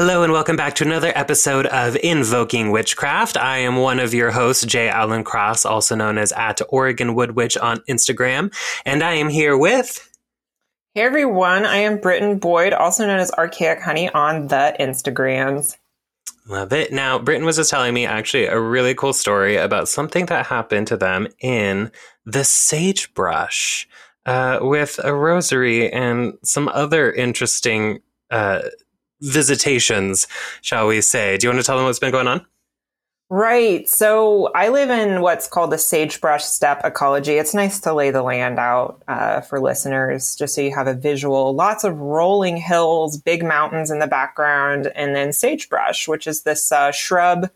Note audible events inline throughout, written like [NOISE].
Hello and welcome back to another episode of Invoking Witchcraft. I am one of your hosts, Jay Allen Cross, also known as at Oregon Wood Witch on Instagram, and I am here with Hey everyone, I am Britton Boyd, also known as Archaic Honey on the Instagrams. Love it. Now, Britton was just telling me actually a really cool story about something that happened to them in the sagebrush uh, with a rosary and some other interesting uh, visitations, shall we say. Do you want to tell them what's been going on? Right. So I live in what's called the sagebrush steppe ecology. It's nice to lay the land out uh, for listeners, just so you have a visual. Lots of rolling hills, big mountains in the background, and then sagebrush, which is this uh, shrub.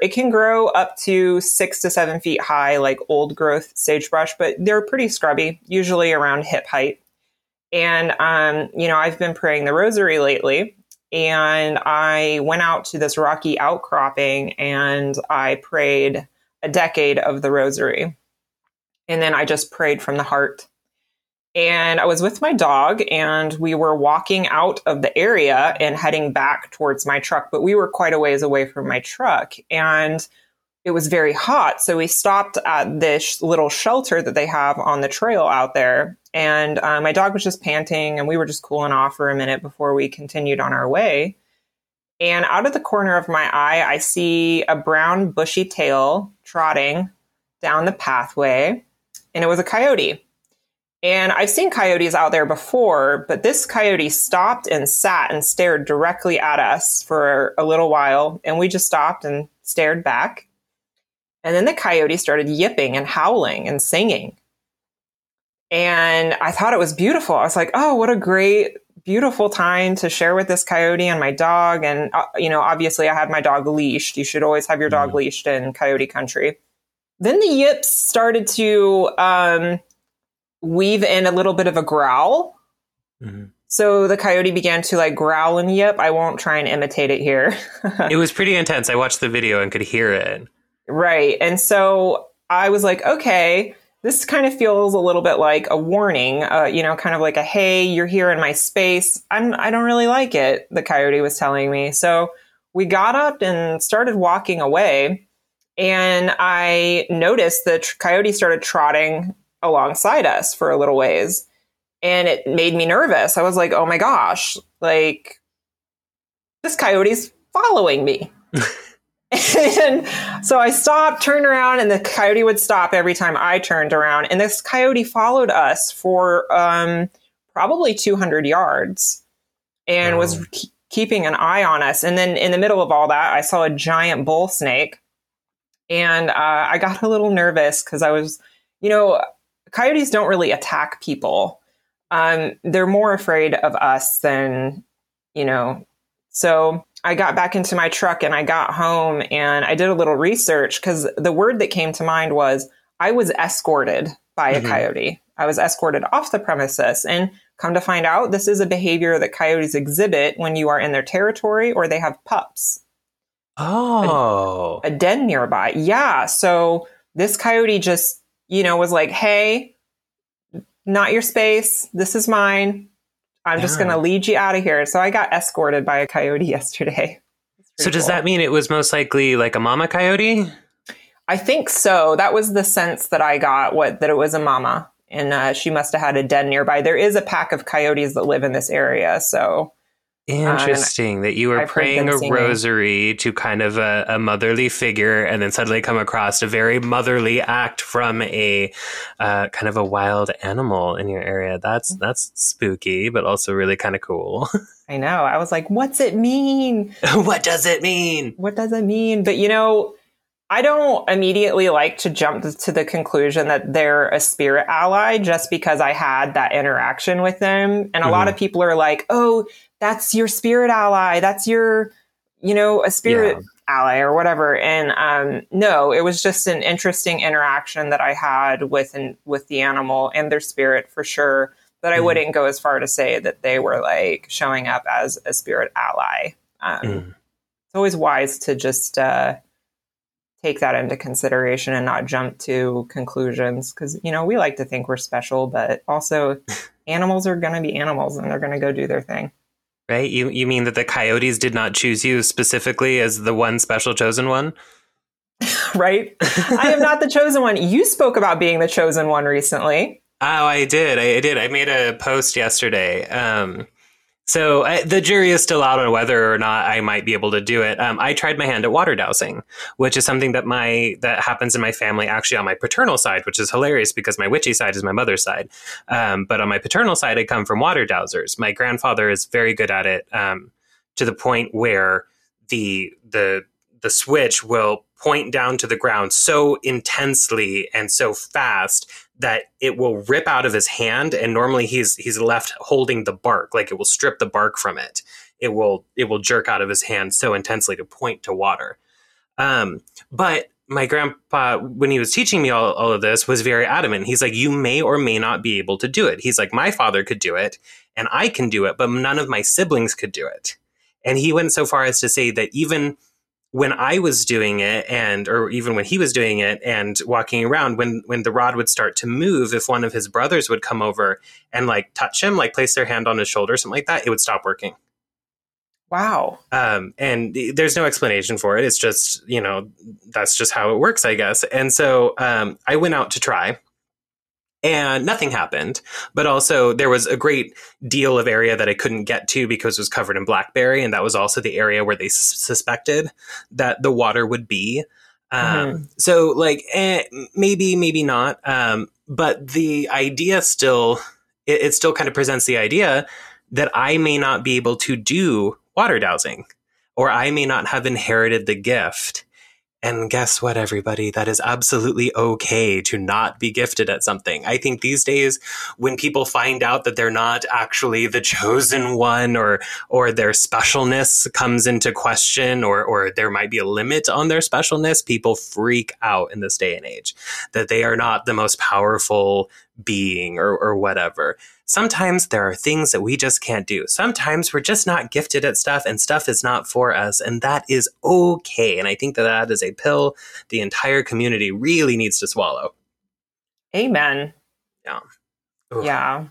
It can grow up to six to seven feet high, like old growth sagebrush, but they're pretty scrubby, usually around hip height. And, um, you know, I've been praying the rosary lately and I went out to this rocky outcropping and I prayed a decade of the rosary. And then I just prayed from the heart. And I was with my dog and we were walking out of the area and heading back towards my truck, but we were quite a ways away from my truck. And it was very hot. So we stopped at this little shelter that they have on the trail out there. And uh, my dog was just panting, and we were just cooling off for a minute before we continued on our way. And out of the corner of my eye, I see a brown, bushy tail trotting down the pathway, and it was a coyote. And I've seen coyotes out there before, but this coyote stopped and sat and stared directly at us for a little while, and we just stopped and stared back. And then the coyote started yipping and howling and singing. And I thought it was beautiful. I was like, oh, what a great, beautiful time to share with this coyote and my dog. And, uh, you know, obviously I had my dog leashed. You should always have your dog Mhm. leashed in coyote country. Then the yips started to um, weave in a little bit of a growl. Mhm. So the coyote began to like growl and yip. I won't try and imitate it here. [LAUGHS] It was pretty intense. I watched the video and could hear it. Right. And so I was like, okay, this kind of feels a little bit like a warning, uh, you know, kind of like a, hey, you're here in my space. I'm, I don't really like it, the coyote was telling me. So we got up and started walking away. And I noticed the tr- coyote started trotting alongside us for a little ways. And it made me nervous. I was like, oh my gosh, like this coyote's following me. [LAUGHS] and so I stopped, turned around, and the coyote would stop every time I turned around. And this coyote followed us for um, probably 200 yards and was Wow. ke- keeping an eye on us. And then in the middle of all that, I saw a giant bull snake. And uh, I got a little nervous because I was, you know, coyotes don't really attack people. Um, they're more afraid of us than, you know, so I got back into my truck and I got home and I did a little research because the word that came to mind was I was escorted by a Mhm. coyote. I was escorted off the premises. And come to find out, this is a behavior that coyotes exhibit when you are in their territory or they have pups, Oh. a den nearby. Yeah. So this coyote just, you know, was like, hey, not your space. This is mine. I'm just going to lead you out of here. So I got escorted by a coyote [LAUGHS] yesterday. So does cool. that mean it was most likely like a mama coyote? I think so. That was the sense that I got. What that it was a mama, and uh, she must have had a den nearby. There is a pack of coyotes that live in this area, so Interesting that you were I've praying a singing. rosary to kind of a, a motherly figure, and then suddenly come across a very motherly act from a uh, kind of a wild animal in your area. That's that's spooky, but also really kind of cool. [LAUGHS] I know. I was like, "What's it mean? [LAUGHS] what does it mean? What does it mean?" But you know, I don't immediately like to jump to the conclusion that they're a spirit ally just because I had that interaction with them. And a lot Mhm. of people are like, "Oh, that's your spirit ally. That's your, you know, a spirit Yeah. ally or whatever. And um, no, it was just an interesting interaction that I had with an, with the animal and their spirit for sure. But I mm. wouldn't go as far to say that they were like showing up as a spirit ally. Um, mm. It's always wise to just uh, take that into consideration and not jump to conclusions because you know we like to think we're special, but also [LAUGHS] animals are going to be animals and they're going to go do their thing. Right? You you mean that the coyotes did not choose you specifically as the one special chosen one? [LAUGHS] right? I am not the chosen one. You spoke about being the chosen one recently. Oh, I did. I, I did. I made a post yesterday. Um, so uh, the jury is still out on whether or not I might be able to do it. Um, I tried my hand at water dowsing, which is something that my that happens in my family actually on my paternal side, which is hilarious because my witchy side is my mother's side. Um, but on my paternal side, I come from water dowsers. My grandfather is very good at it um, to the point where the the the switch will point down to the ground so intensely and so fast that it will rip out of his hand and normally he's he's left holding the bark like it will strip the bark from it. It will it will jerk out of his hand so intensely to point to water. Um, but my grandpa when he was teaching me all, all of this was very adamant. He's like you may or may not be able to do it. He's like my father could do it and i can do it but none of my siblings could do it. And he went so far as to say that even when I was doing it and or even when he was doing it and walking around when when the rod would start to move if one of his brothers would come over and like touch him like place their hand on his shoulder something like that it would stop working. Wow. Um, and there's no explanation for it. It's just you know that's just how it works i guess. And so um, i went out to try and nothing happened. But also, there was a great deal of area that I couldn't get to because it was covered in blackberry, and that was also the area where they suspected that the water would be. Um, mm-hmm. So, like, eh, maybe, maybe not. Um, but the idea still, it, it still kind of presents the idea that I may not be able to do water dowsing, or I may not have inherited the gift. And guess what, everybody? That is absolutely okay to not be gifted at something. I think these days, when people find out that they're not actually the [LAUGHS] chosen one or, or their specialness comes into question or, or there might be a limit on their specialness, people freak out in this day and age that they are not the most powerful being or, or whatever. Sometimes there are things that we just can't do. Sometimes we're just not gifted at stuff and stuff is not for us. And that is okay. And I think that that is a pill the entire community really needs to swallow. Amen. Yeah. Oof. Yeah.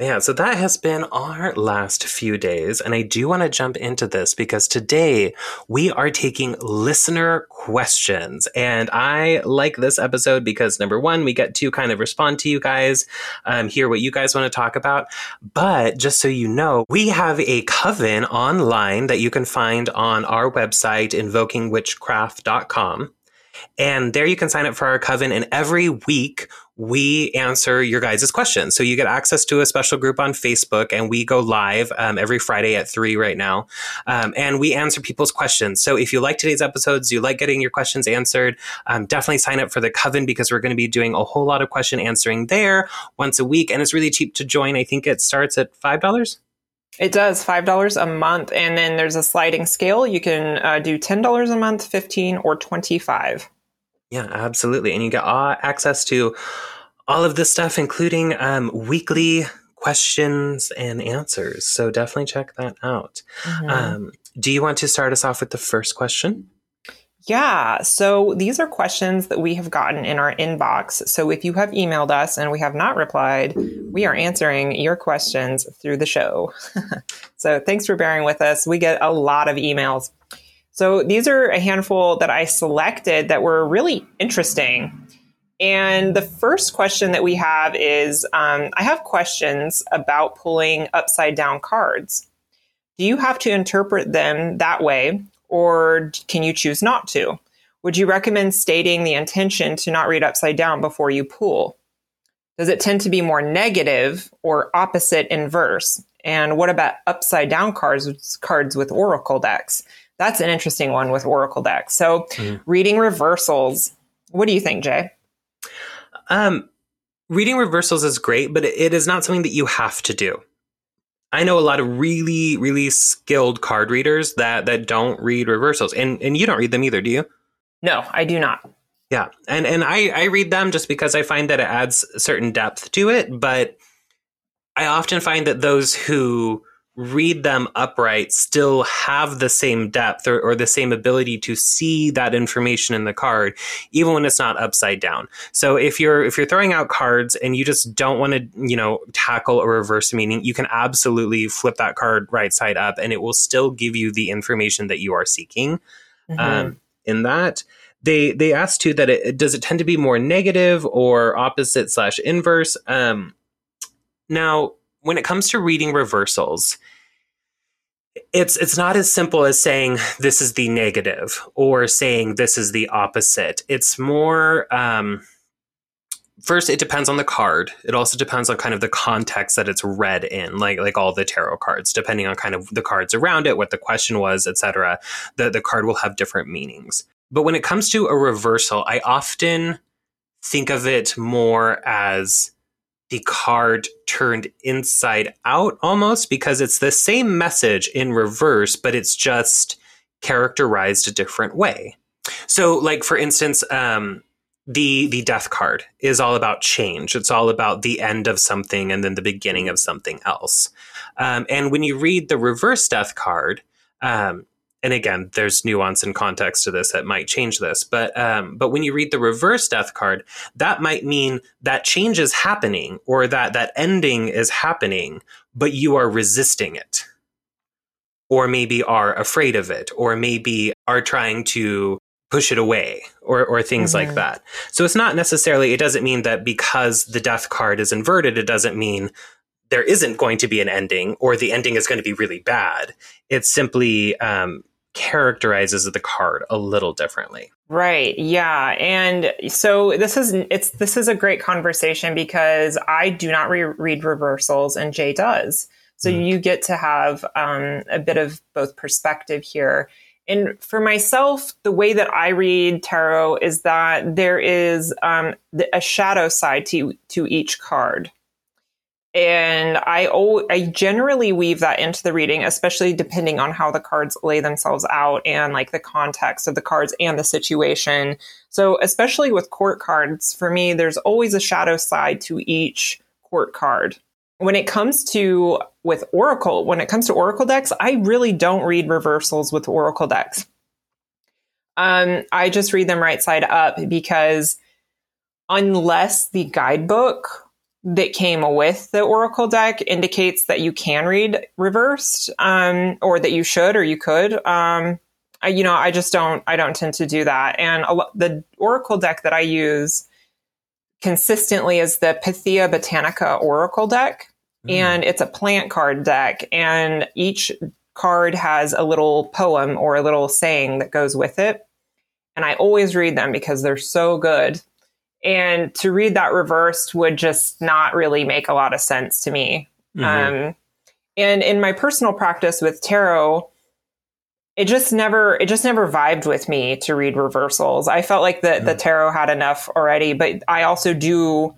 Yeah, so that has been our last few days. And I do want to jump into this because today we are taking listener questions. And I like this episode because number one, we get to kind of respond to you guys, um, hear what you guys want to talk about. But just so you know, we have a coven online that you can find on our website, invokingwitchcraft.com. And there you can sign up for our coven. And every week we answer your guys' questions. So you get access to a special group on Facebook, and we go live um, every Friday at three right now, um, and we answer people's questions. So if you like today's episodes, you like getting your questions answered, um, definitely sign up for the Coven because we're going to be doing a whole lot of question answering there once a week, and it's really cheap to join. I think it starts at five dollars. It does five dollars a month, and then there's a sliding scale. You can uh, do ten dollars a month, fifteen, or twenty-five. Yeah, absolutely. And you get access to all of this stuff, including um, weekly questions and answers. So definitely check that out. Mm-hmm. Um, do you want to start us off with the first question? Yeah. So these are questions that we have gotten in our inbox. So if you have emailed us and we have not replied, we are answering your questions through the show. [LAUGHS] so thanks for bearing with us. We get a lot of emails so these are a handful that I selected that were really interesting. And the first question that we have is um, I have questions about pulling upside down cards. Do you have to interpret them that way, or can you choose not to? Would you recommend stating the intention to not read upside down before you pull? Does it tend to be more negative or opposite inverse? And what about upside down cards, cards with oracle decks? That's an interesting one with Oracle decks. So, mm. reading reversals. What do you think, Jay? Um, reading reversals is great, but it is not something that you have to do. I know a lot of really, really skilled card readers that that don't read reversals, and and you don't read them either, do you? No, I do not. Yeah, and and I I read them just because I find that it adds certain depth to it, but I often find that those who read them upright still have the same depth or, or, the same ability to see that information in the card even when it's not upside down. So if you're if you're throwing out cards and you just don't want to you know tackle a reverse meaning you can absolutely flip that card right side up and it will still give you the information that you are seeking mm-hmm. um, in that. They they asked too that it does it tend to be more negative or opposite slash inverse? Um, now when it comes to reading reversals, it's it's not as simple as saying this is the negative or saying this is the opposite. It's more um, first it depends on the card. It also depends on kind of the context that it's read in, like like all the tarot cards, depending on kind of the cards around it, what the question was, etc. The the card will have different meanings. But when it comes to a reversal, I often think of it more as the card turned inside out almost because it's the same message in reverse, but it's just characterized a different way. So, like for instance, um, the the death card is all about change. It's all about the end of something and then the beginning of something else. Um, and when you read the reverse death card, um, and again, there's nuance and context to this that might change this. But um, but when you read the reverse death card, that might mean that change is happening or that that ending is happening, but you are resisting it, or maybe are afraid of it, or maybe are trying to push it away or or things mm-hmm. like that. So it's not necessarily it doesn't mean that because the death card is inverted, it doesn't mean there isn't going to be an ending or the ending is going to be really bad. It's simply um, characterizes the card a little differently. Right. Yeah. And so this is it's this is a great conversation because I do not re- read reversals and Jay does. So mm. you get to have um, a bit of both perspective here. And for myself, the way that I read tarot is that there is um, a shadow side to to each card and I I generally weave that into the reading, especially depending on how the cards lay themselves out and like the context of the cards and the situation. So, especially with court cards, for me, there's always a shadow side to each court card. When it comes to with Oracle, when it comes to Oracle decks, I really don't read reversals with Oracle decks. Um, I just read them right side up because unless the guidebook that came with the Oracle deck indicates that you can read reversed, um, or that you should or you could. Um, I, you know, I just don't. I don't tend to do that. And lo- the Oracle deck that I use consistently is the Pythia Botanica Oracle deck, mm. and it's a plant card deck, and each card has a little poem or a little saying that goes with it. And I always read them because they're so good. And to read that reversed would just not really make a lot of sense to me. Mm-hmm. Um, and in my personal practice with tarot, it just never it just never vibed with me to read reversals. I felt like the mm-hmm. the tarot had enough already, but I also do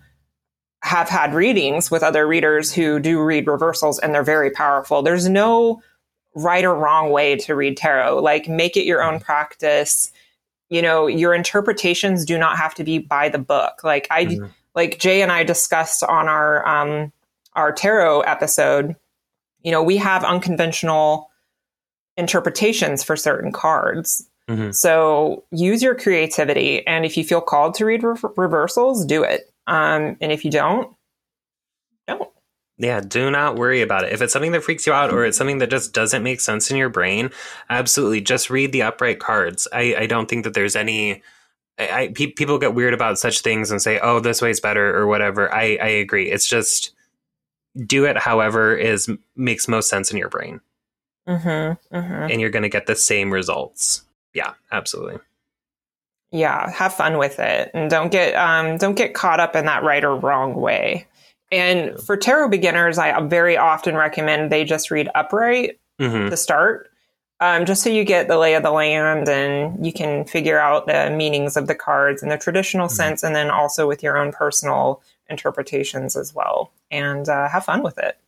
have had readings with other readers who do read reversals and they're very powerful. There's no right or wrong way to read tarot. Like make it your own practice you know your interpretations do not have to be by the book like i mm-hmm. like jay and i discussed on our um our tarot episode you know we have unconventional interpretations for certain cards mm-hmm. so use your creativity and if you feel called to read re- reversals do it um and if you don't don't yeah, do not worry about it. If it's something that freaks you out or it's something that just doesn't make sense in your brain, absolutely just read the upright cards. I, I don't think that there's any. I, I pe- people get weird about such things and say, "Oh, this way's better" or whatever. I, I agree. It's just do it however is makes most sense in your brain, mm-hmm, mm-hmm. and you're going to get the same results. Yeah, absolutely. Yeah, have fun with it, and don't get um, don't get caught up in that right or wrong way. And for tarot beginners, I very often recommend they just read upright mm-hmm. to start, um, just so you get the lay of the land and you can figure out the meanings of the cards in the traditional mm-hmm. sense, and then also with your own personal interpretations as well, and uh, have fun with it.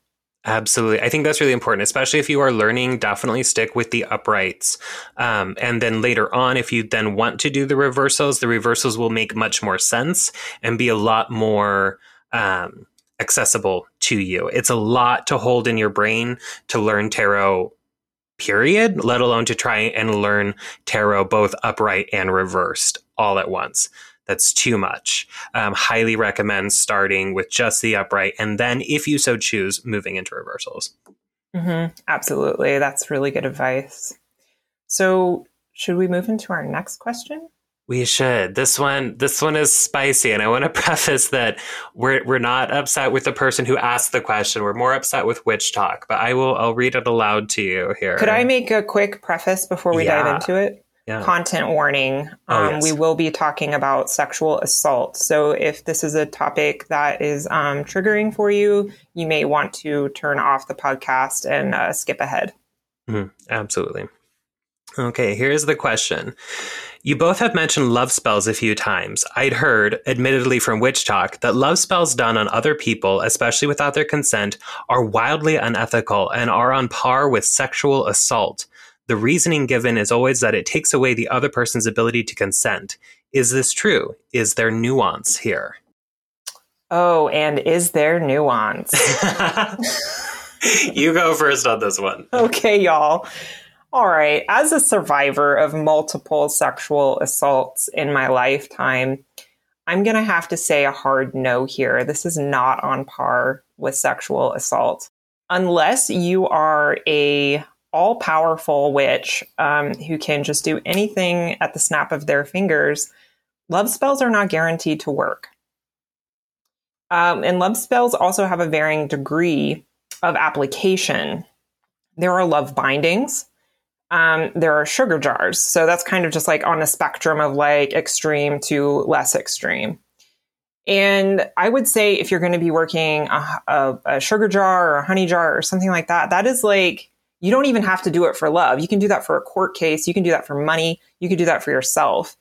Absolutely. I think that's really important, especially if you are learning, definitely stick with the uprights. Um, and then later on, if you then want to do the reversals, the reversals will make much more sense and be a lot more um, accessible to you. It's a lot to hold in your brain to learn tarot, period, let alone to try and learn tarot both upright and reversed all at once that's too much. Um, highly recommend starting with just the upright and then, if you so choose, moving into reversals. Mm-hmm. Absolutely. That's really good advice. So, should we move into our next question? We should. This one, this one is spicy, and I want to [LAUGHS] preface that we're we're not upset with the person who asked the question. We're more upset with WitchTok. But I will. I'll read it aloud to you here. Could I make a quick preface before we yeah. dive into it? yeah. content warning. Oh, um, yes. We will be talking about sexual assault. So if this is a topic that is um, triggering for you, you may want to turn off the podcast and uh, skip ahead. Mm-hmm. Absolutely. Okay, here's the question. You both have mentioned love spells a few times. I'd heard, admittedly from WitchTok, that love spells done on other people, especially without their consent, are wildly unethical and are on par with sexual assault the reasoning given is always that it takes away the other person's ability to consent. Is this true? Is there nuance here? Oh, and is there nuance? [LAUGHS] you go first on this one. Okay, y'all. All right. As a survivor of multiple sexual assaults in my lifetime, I'm going to have to say a hard no here. This is not on par with sexual assault. Unless you are a all powerful witch um, who can just do anything at the snap of their fingers, love spells are not guaranteed to work. Um, and love spells also have a varying degree of application. There are love bindings. Um, there are sugar jars. So that's kind of just like on a spectrum of like extreme to less extreme. And I would say if you're going to be working a, a, a sugar jar or a honey jar or something like that, that is like you don't even have to do it for love. You can do that for a court case. You can do that for money. You can do that for yourself.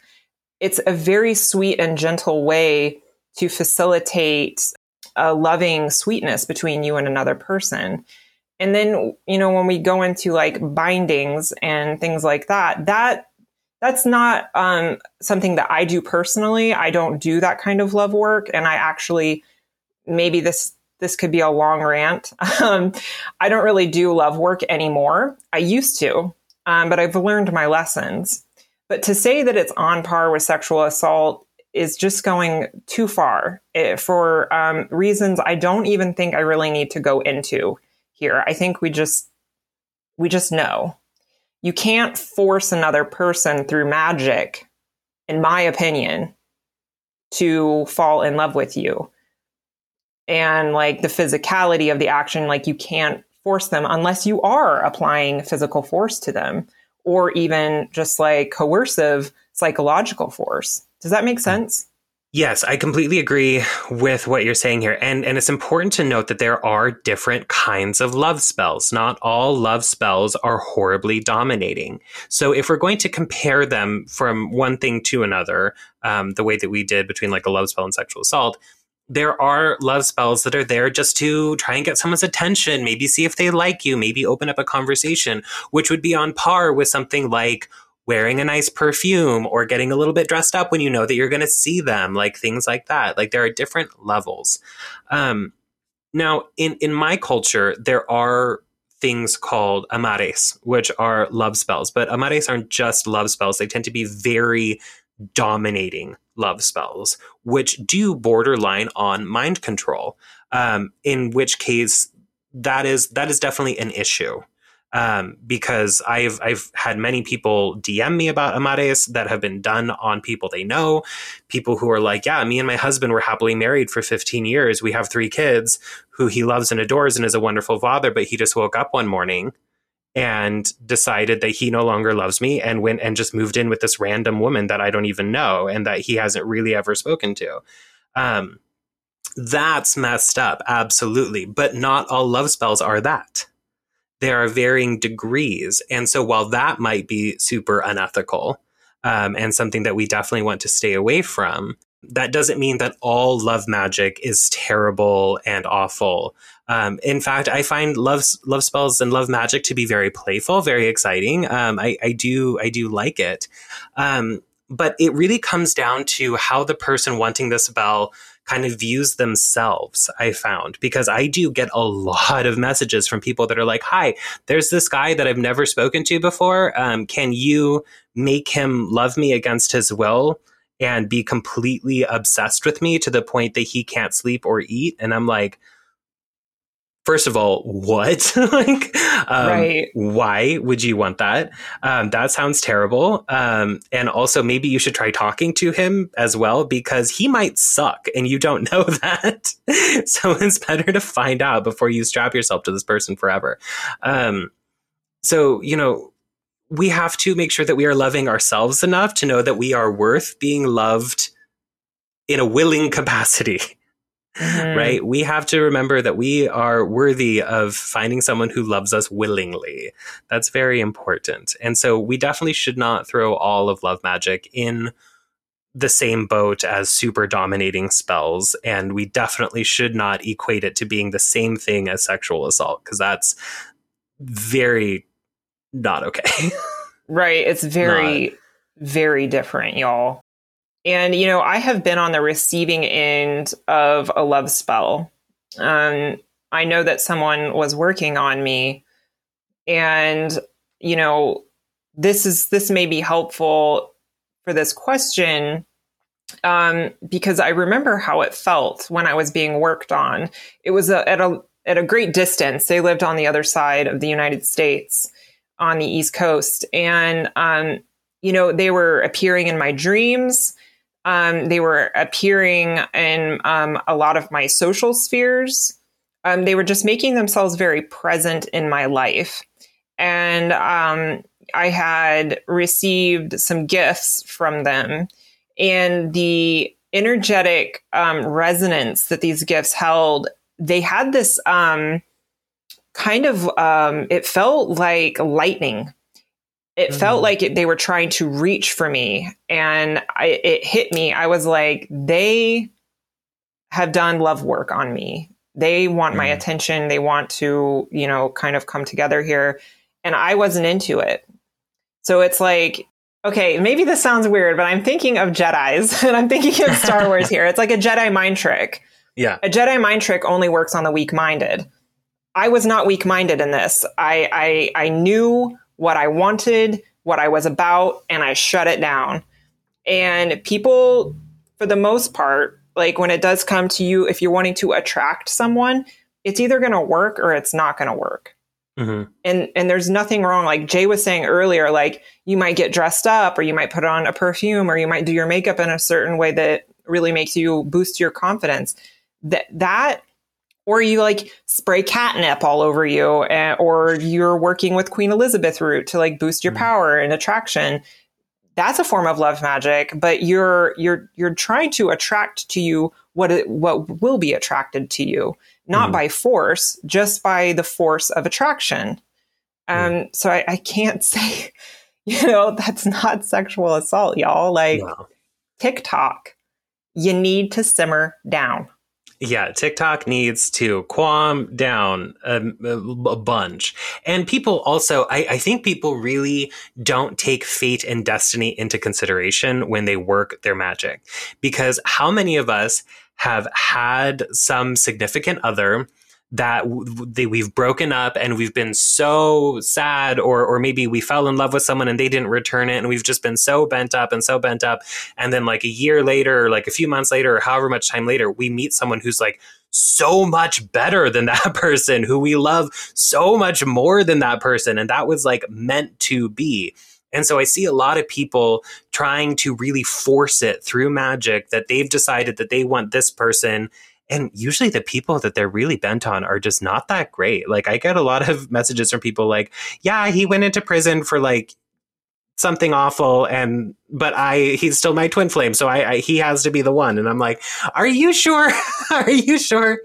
It's a very sweet and gentle way to facilitate a loving sweetness between you and another person. And then, you know, when we go into like bindings and things like that, that that's not um, something that I do personally. I don't do that kind of love work, and I actually maybe this this could be a long rant. [LAUGHS] Um, I don't really do love work anymore. I used to, um, but I've learned my lessons. But to say that it's on par with sexual assault is just going too far it, eh, for um, reasons I don't even think I really need to go into here. I think we just we just know. You can't force another person through magic, in my opinion, to fall in love with you. And like the physicality of the action like you can't force them unless you are applying physical force to them or even just like coercive psychological force. Does that make hmm. sense Yes, I completely agree with what you're saying here. And and it's important to note that there are different kinds of love spells. Not all love spells are horribly dominating. So if we're going to compare them from one thing to another, um, the way that we did between like a love spell and sexual assault, there are love spells that are there just to try and get someone's attention, maybe see if they like you, maybe open up a conversation, which would be on par with something like wearing a nice perfume or getting a little bit dressed up when you know that you're going to see them, like things like that. Like there are different levels. Um, now, in, in my culture, there are things called amarres, which are love spells, but amarres aren't just love spells. They tend to be very dominating love spells, which do borderline on mind control. Um, in which case, that is that is definitely an issue. Um, because I've I've had many people DM me about amarres that have been done on people they know, people who are like, yeah, me and my husband were happily married for 15 years. We have three kids who he loves and adores and is a wonderful father, but he just woke up one morning and decided that he no longer loves me and went and just moved in with this random woman that I don't even know and that he hasn't really ever spoken to. Um, that's messed up, absolutely. But not all love spells are that. There are varying degrees. And so while that might be super unethical um, and something that we definitely want to stay away from, that doesn't mean that all love magic is terrible and awful. Um, in fact, I find love love spells and love magic to be very playful, very exciting. Um, I, I, do I do like it, um, but it really comes down to how the person wanting the spell kind of views themselves. I found because I do get a [LAUGHS] lot of messages from people that are like, "Hi, there's this guy that I've never spoken to before. Um, can you make him love me against his will?" and be completely obsessed with me to the point that he can't sleep or eat. And I'm like, first of all, what? [LAUGHS] like, um, right. why would you want that? Um, that sounds terrible. Um, and also, maybe you should try talking to him as well because he might suck and you don't [LAUGHS] know that. [LAUGHS] so it's better to find out before you strap yourself to this person forever. Um, so, you know, we have to make sure that we are loving ourselves enough to know that we are worth being loved in a willing capacity. Mm-hmm. Right? We have to remember that we are worthy of finding someone who loves us willingly. That's very important. And so we definitely should not throw all of love magic in the same boat as super dominating spells. And we definitely should not equate it to being the same thing as sexual assault, because that's very not okay. [LAUGHS] right. It's very, not. very different, y'all. And, you know, I have been on the receiving end of a love spell. Um, I know that someone was working on me. And, you know, this is this may be helpful for this question um, because I remember how it felt when I was being worked on. It was a, at a at a great distance. They lived on the other side of the United States, on the East Coast. And, um, you know, they were appearing in my dreams. Um, they were appearing in um, a lot of my social spheres. Um, they were just making themselves very present in my life. And um, I had received some gifts from them. And the energetic um, resonance that these gifts held, they had this um, kind of it felt like lightning it mm-hmm. felt like it, they were trying to reach for me. And I, it hit me. I was like they have done love work on me. They want mm-hmm. my attention. They want to you know kind of come together here. And i wasn't into it. So it's like okay maybe this sounds weird but i'm thinking of jedis [LAUGHS] and i'm thinking of star [LAUGHS] wars here. It's like a jedi mind trick. Yeah. A jedi mind trick only works on the weak minded I was not weak minded in this. I, I, I knew what I wanted, what I was about, and I shut it down. And people, for the most part, like when it does come to you, if you're wanting to attract someone, it's either going to work or it's not going to work. Mm-hmm. And and there's nothing wrong. Like Jay was saying earlier, like you might get dressed up, or you might put on a perfume, or you might do your makeup in a certain way that really makes you boost your confidence. That that or you like spray catnip all over you, uh, or you're working with Queen Elizabeth root to like boost your mm. power and attraction. That's a form of love magic, but you're you're you're trying to attract to you what it, what will be attracted to you, not mm. by force, just by the force of attraction. Um, mm. so I, I can't [LAUGHS] say, you know, that's not sexual assault, y'all. Like no. TikTok, you need to simmer down. Yeah, TikTok needs to calm down a, a bunch. And people also, I, I, think people really don't take fate and destiny into consideration when they work their magic. Because how many of us have had some significant other that we've broken up and we've been so sad or or maybe we fell in love with someone and they didn't return it and we've just been so bent up and so bent up. And then like a year later or like a few months later or however much time later we meet someone who's like so much better than [LAUGHS] that person who we love so much more than that person. And that was like meant to be. And so I see a lot of people trying to really force it through magic that they've decided that they want this person and usually the people that they're really bent on are just not that great. Like I get a lot of [LAUGHS] messages from people like, yeah, he went into prison for like something awful and but i he's still my twin flame. So I, I he has to be the one. And i'm like are you sure? [LAUGHS] Are you sure?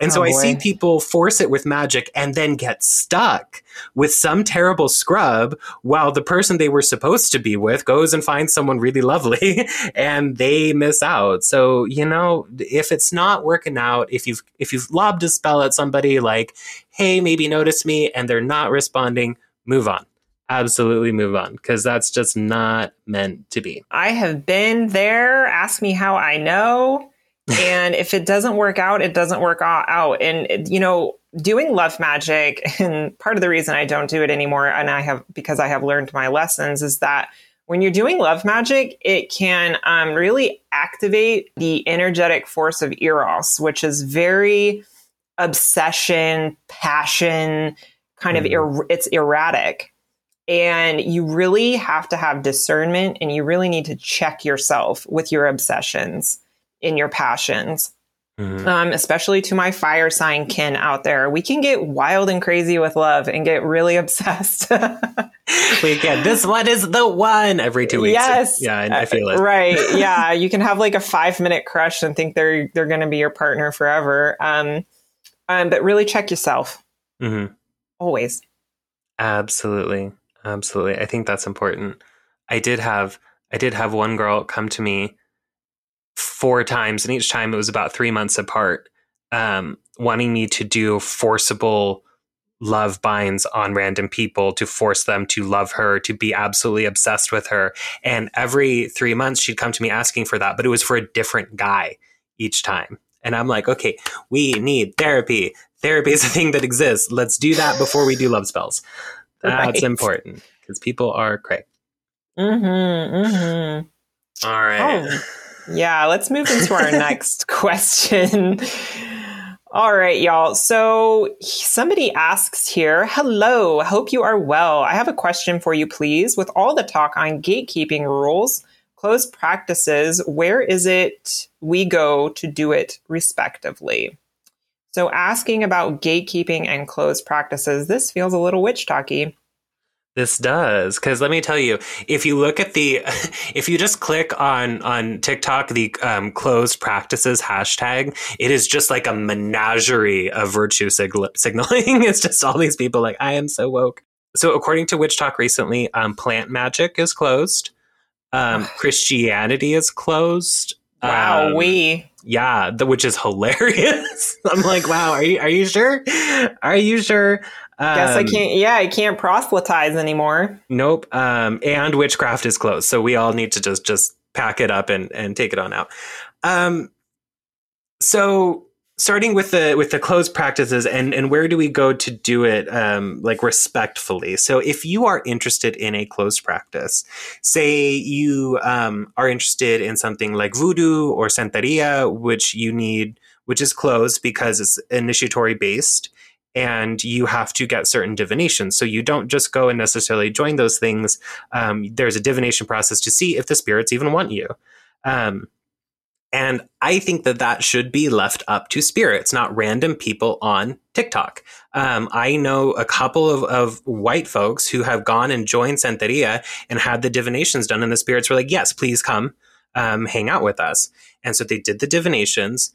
And oh, so boy. i see people force it with magic and then get stuck with some terrible scrub while the person they were supposed to be with goes and finds someone really lovely [LAUGHS] and they miss out. So you know if it's not working out if you've if you've lobbed a spell at somebody like hey maybe notice me and they're not responding move on absolutely move on because that's just not meant to be. I have been there. Ask me how I know. [LAUGHS] and if it doesn't work out, it doesn't work out. And, you know, doing love magic, [LAUGHS] and part of the reason I don't do it anymore, and I have because I have learned my lessons, is that when you're doing love magic, it can um, really activate the energetic force of Eros, which is very obsession, passion, kind mm. of er- it's erratic. And you really have to have discernment and you really need to check yourself with your obsessions in your passions. Mm-hmm. Um, especially to my fire sign kin out there. We can get wild and crazy with love and get really [LAUGHS] obsessed. we can. This one is the one every two weeks. Yes. Yeah, I, I feel it. Right. Yeah. you can have like a five minute crush and think they're they're gonna be your partner forever. Um, um but really check yourself. Mm-hmm. Always. Absolutely. Absolutely. I think that's important. I did have I did have one girl come to me four times, and each time it was about three months apart, um, wanting me to do forcible love binds on random people to force them to love her, to be absolutely obsessed with her. And every three months, she'd come to me asking for that, but it was for a different guy each time. And I'm like, okay, we need therapy. Therapy is a thing that exists. Let's do that before we do love spells. That's right. important because people are cray. Mm-hmm. Mm-hmm. All right. Oh, yeah, let's move into our [LAUGHS] next question. All right, y'all. So somebody asks here, hello, hope you are well. I have a question for you, please. With all the talk on gatekeeping rules, closed practices, where is it we go to do it respectively? So, asking about gatekeeping and closed practices, this feels a little witch talky. This does because let me tell you, if you look at the, [LAUGHS] if you just click on on TikTok the um, closed practices hashtag, it is just like a menagerie of virtue sig- [LAUGHS] signaling. it's just all these people like I am so woke. So according to WitchTok recently, um, plant magic is closed. Um, [SIGHS] Christianity is closed. Wow, um, we yeah, the, which is hilarious. [LAUGHS] I'm like, wow, are you are you sure? Are you sure? Um, Guess I um, can't. Yeah, I can't proselytize anymore. Nope. Um, and witchcraft is closed, so we all need to just just pack it up and and take it on out. Um, so starting with the with the closed practices and and where do we go to do it um, like respectfully so if you are interested in a closed practice say you um, are interested in something like voodoo or santeria which you need which is closed because it's initiatory based and you have to get certain divinations. So you don't just go and necessarily join those things. Um, there's a divination process to see if the spirits even want you. Um, and I think that that should be left up to spirits, not random people on TikTok. Um, I know a couple of, of white folks who have gone and joined Santeria and had the divinations done, and the spirits were like, yes, please come um, hang out with us. And so they did the divinations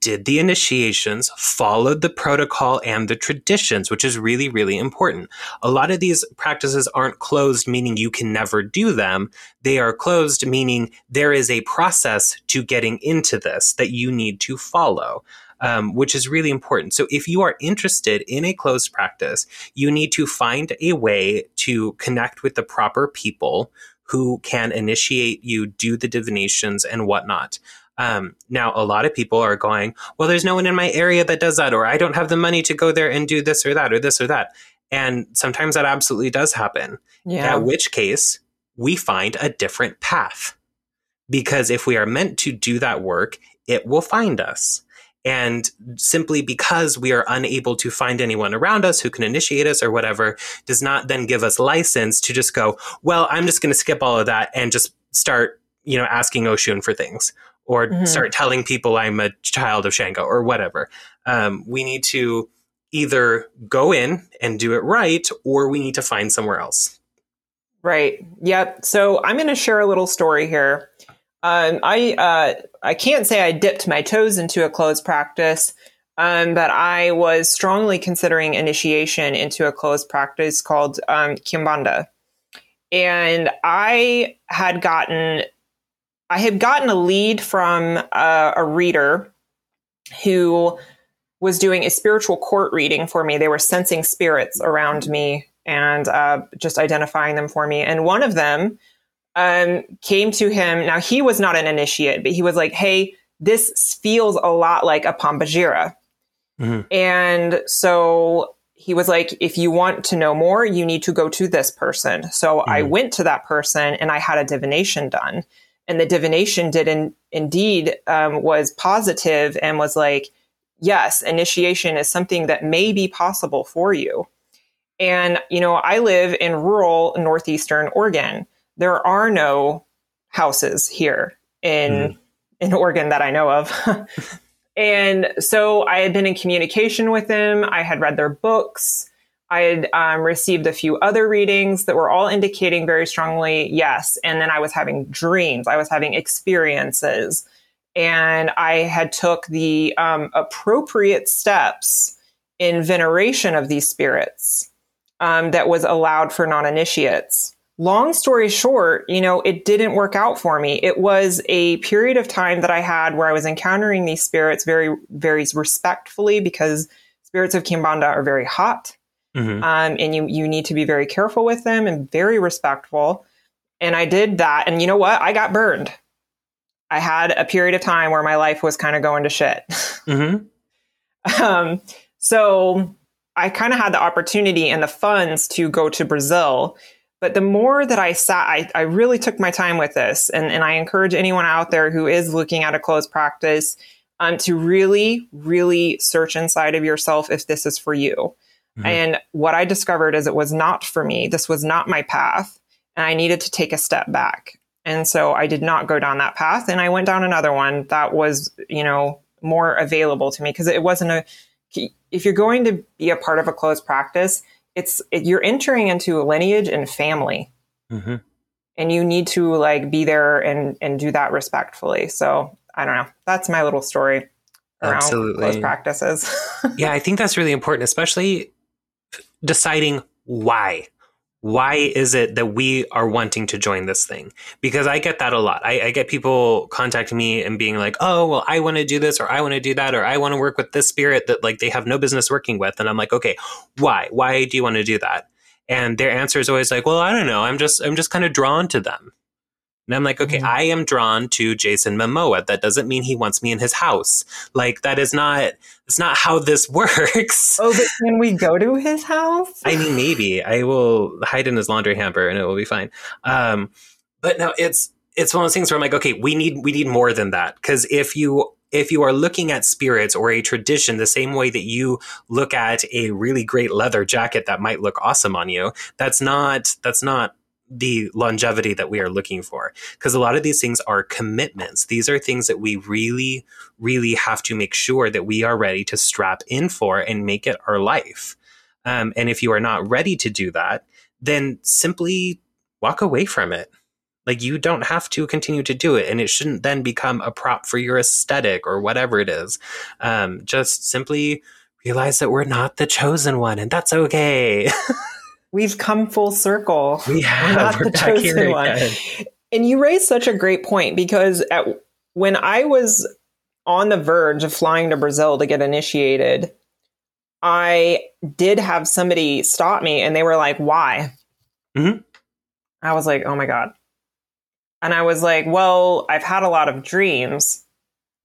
did the initiations, followed the protocol and the traditions, which is really, really important. A lot of these practices aren't closed, meaning you can never do them. They are closed, meaning there is a process to getting into this that you need to follow. Um, which is really important. So, if you are interested in a closed practice, you need to find a way to connect with the proper people who can initiate you, do the divinations, and whatnot. Um, now, a lot of people are going, well, there's no one in my area that does that, or I don't have the money to go there and do this or that, or this or that. And sometimes that absolutely does happen. Yeah. At which case, we find a different path. Because if we are meant to do that work, it will find us. And simply because we are unable to find anyone around us who can initiate us or whatever, does not then give us license to just go, well, I'm just going to skip all of that and just start, you know, asking Oshun for things or mm-hmm. start telling people I'm a child of Shango or whatever. Um, we need to either go in and do it right or we need to find somewhere else. Right. Yep. So I'm going to share a little story here. Um, I uh, I can't say I dipped my toes into a closed practice, um, but I was strongly considering initiation into a closed practice called um, Kimbanda, and I had gotten I had gotten a lead from uh, a reader who was doing a spiritual court reading for me. They were sensing spirits around me and uh, just identifying them for me. And one of them um, came to him. Now, he was not an initiate, but he was like, hey, this feels a lot like a Pombagira. Mm-hmm. And so he was like, if you want to know more, you need to go to this person. So mm-hmm. I went to that person and I had a divination done. And the divination did in, indeed um, was positive and was like, yes, initiation is something that may be possible for you. And, you know, I live in rural northeastern Oregon. There are no houses here in mm. in Oregon that I know of. [LAUGHS] and so I had been in communication with them. I had read their books. I had um, received a few other readings that were all indicating very strongly yes. And then I was having dreams. I was having experiences, and I had took the um, appropriate steps in veneration of these spirits um, that was allowed for non initiates. Long story short, you know, it didn't work out for me. It was a period of time that I had where I was encountering these spirits very, very respectfully because spirits of Kimbanda are very hot. Mm-hmm. Um, and you, you need to be very careful with them and very respectful. And I did that. And you know what? I got burned. I had a period of time where my life was kind of going to shit. [LAUGHS] Mm-hmm. um, so I kind of had the opportunity and the funds to go to Brazil. But the more that I sat, I, I really took my time with this. And, and I encourage anyone out there who is looking at a closed practice um, to really, really search inside of yourself if this is for you. Mm-hmm. And what I discovered is it was not for me. This was not my path. And I needed to take a step back. And so I did not go down that path. And I went down another one that was, you know, more available to me because it wasn't a, if you're going to be a part of a closed practice, it's it, you're entering into a lineage and family, mm-hmm. and you need to like be there and and do that respectfully. So I don't know. That's my little story around Absolutely. closed practices. [LAUGHS] yeah, I think that's really important, especially deciding why why is it that we are wanting to join this thing? Because I get that a lot. I, I get people contacting me and being like, oh, well, I want to do this or I want to do that or I want to work with this spirit that like they have no business working with. And I'm like, okay, why? Why do you want to do that? And their answer is always like, well, I don't know. I'm just, I'm just kind of drawn to them. And I'm like, okay, mm-hmm. I am drawn to Jason Momoa. That doesn't mean he wants me in his house. Like that is not it's not how this [LAUGHS] works. Oh, but can we go to his house? I mean, maybe I will hide in his laundry hamper and it will be fine. Um, but no, it's it's one of those things where I'm like, okay, we need we need more than that because if you if you are looking at spirits or a tradition the same way that you look at a really great leather jacket that might look awesome on you, that's not that's not the longevity that we are looking for. Because a lot of these things are commitments. These are things that we really, really have to make sure that we are ready to strap in for and make it our life. Um, and if you are not ready to do that, then simply walk away from it. Like you don't have to continue to do it, and it shouldn't then become a prop for your aesthetic or whatever it is. Um, just simply realize that we're not the chosen one, and that's okay. [LAUGHS] We've come full circle. We have. We're not the [LAUGHS] chosen one. And you raised such a great point because at, when I was on the verge of flying to Brazil to get initiated, I did have somebody stop me and they were like, why? Mm-hmm. I was like, oh my God. And I was like, well, I've had a lot of dreams.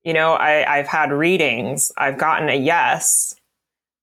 You know, I, I've had readings. I've gotten a yes.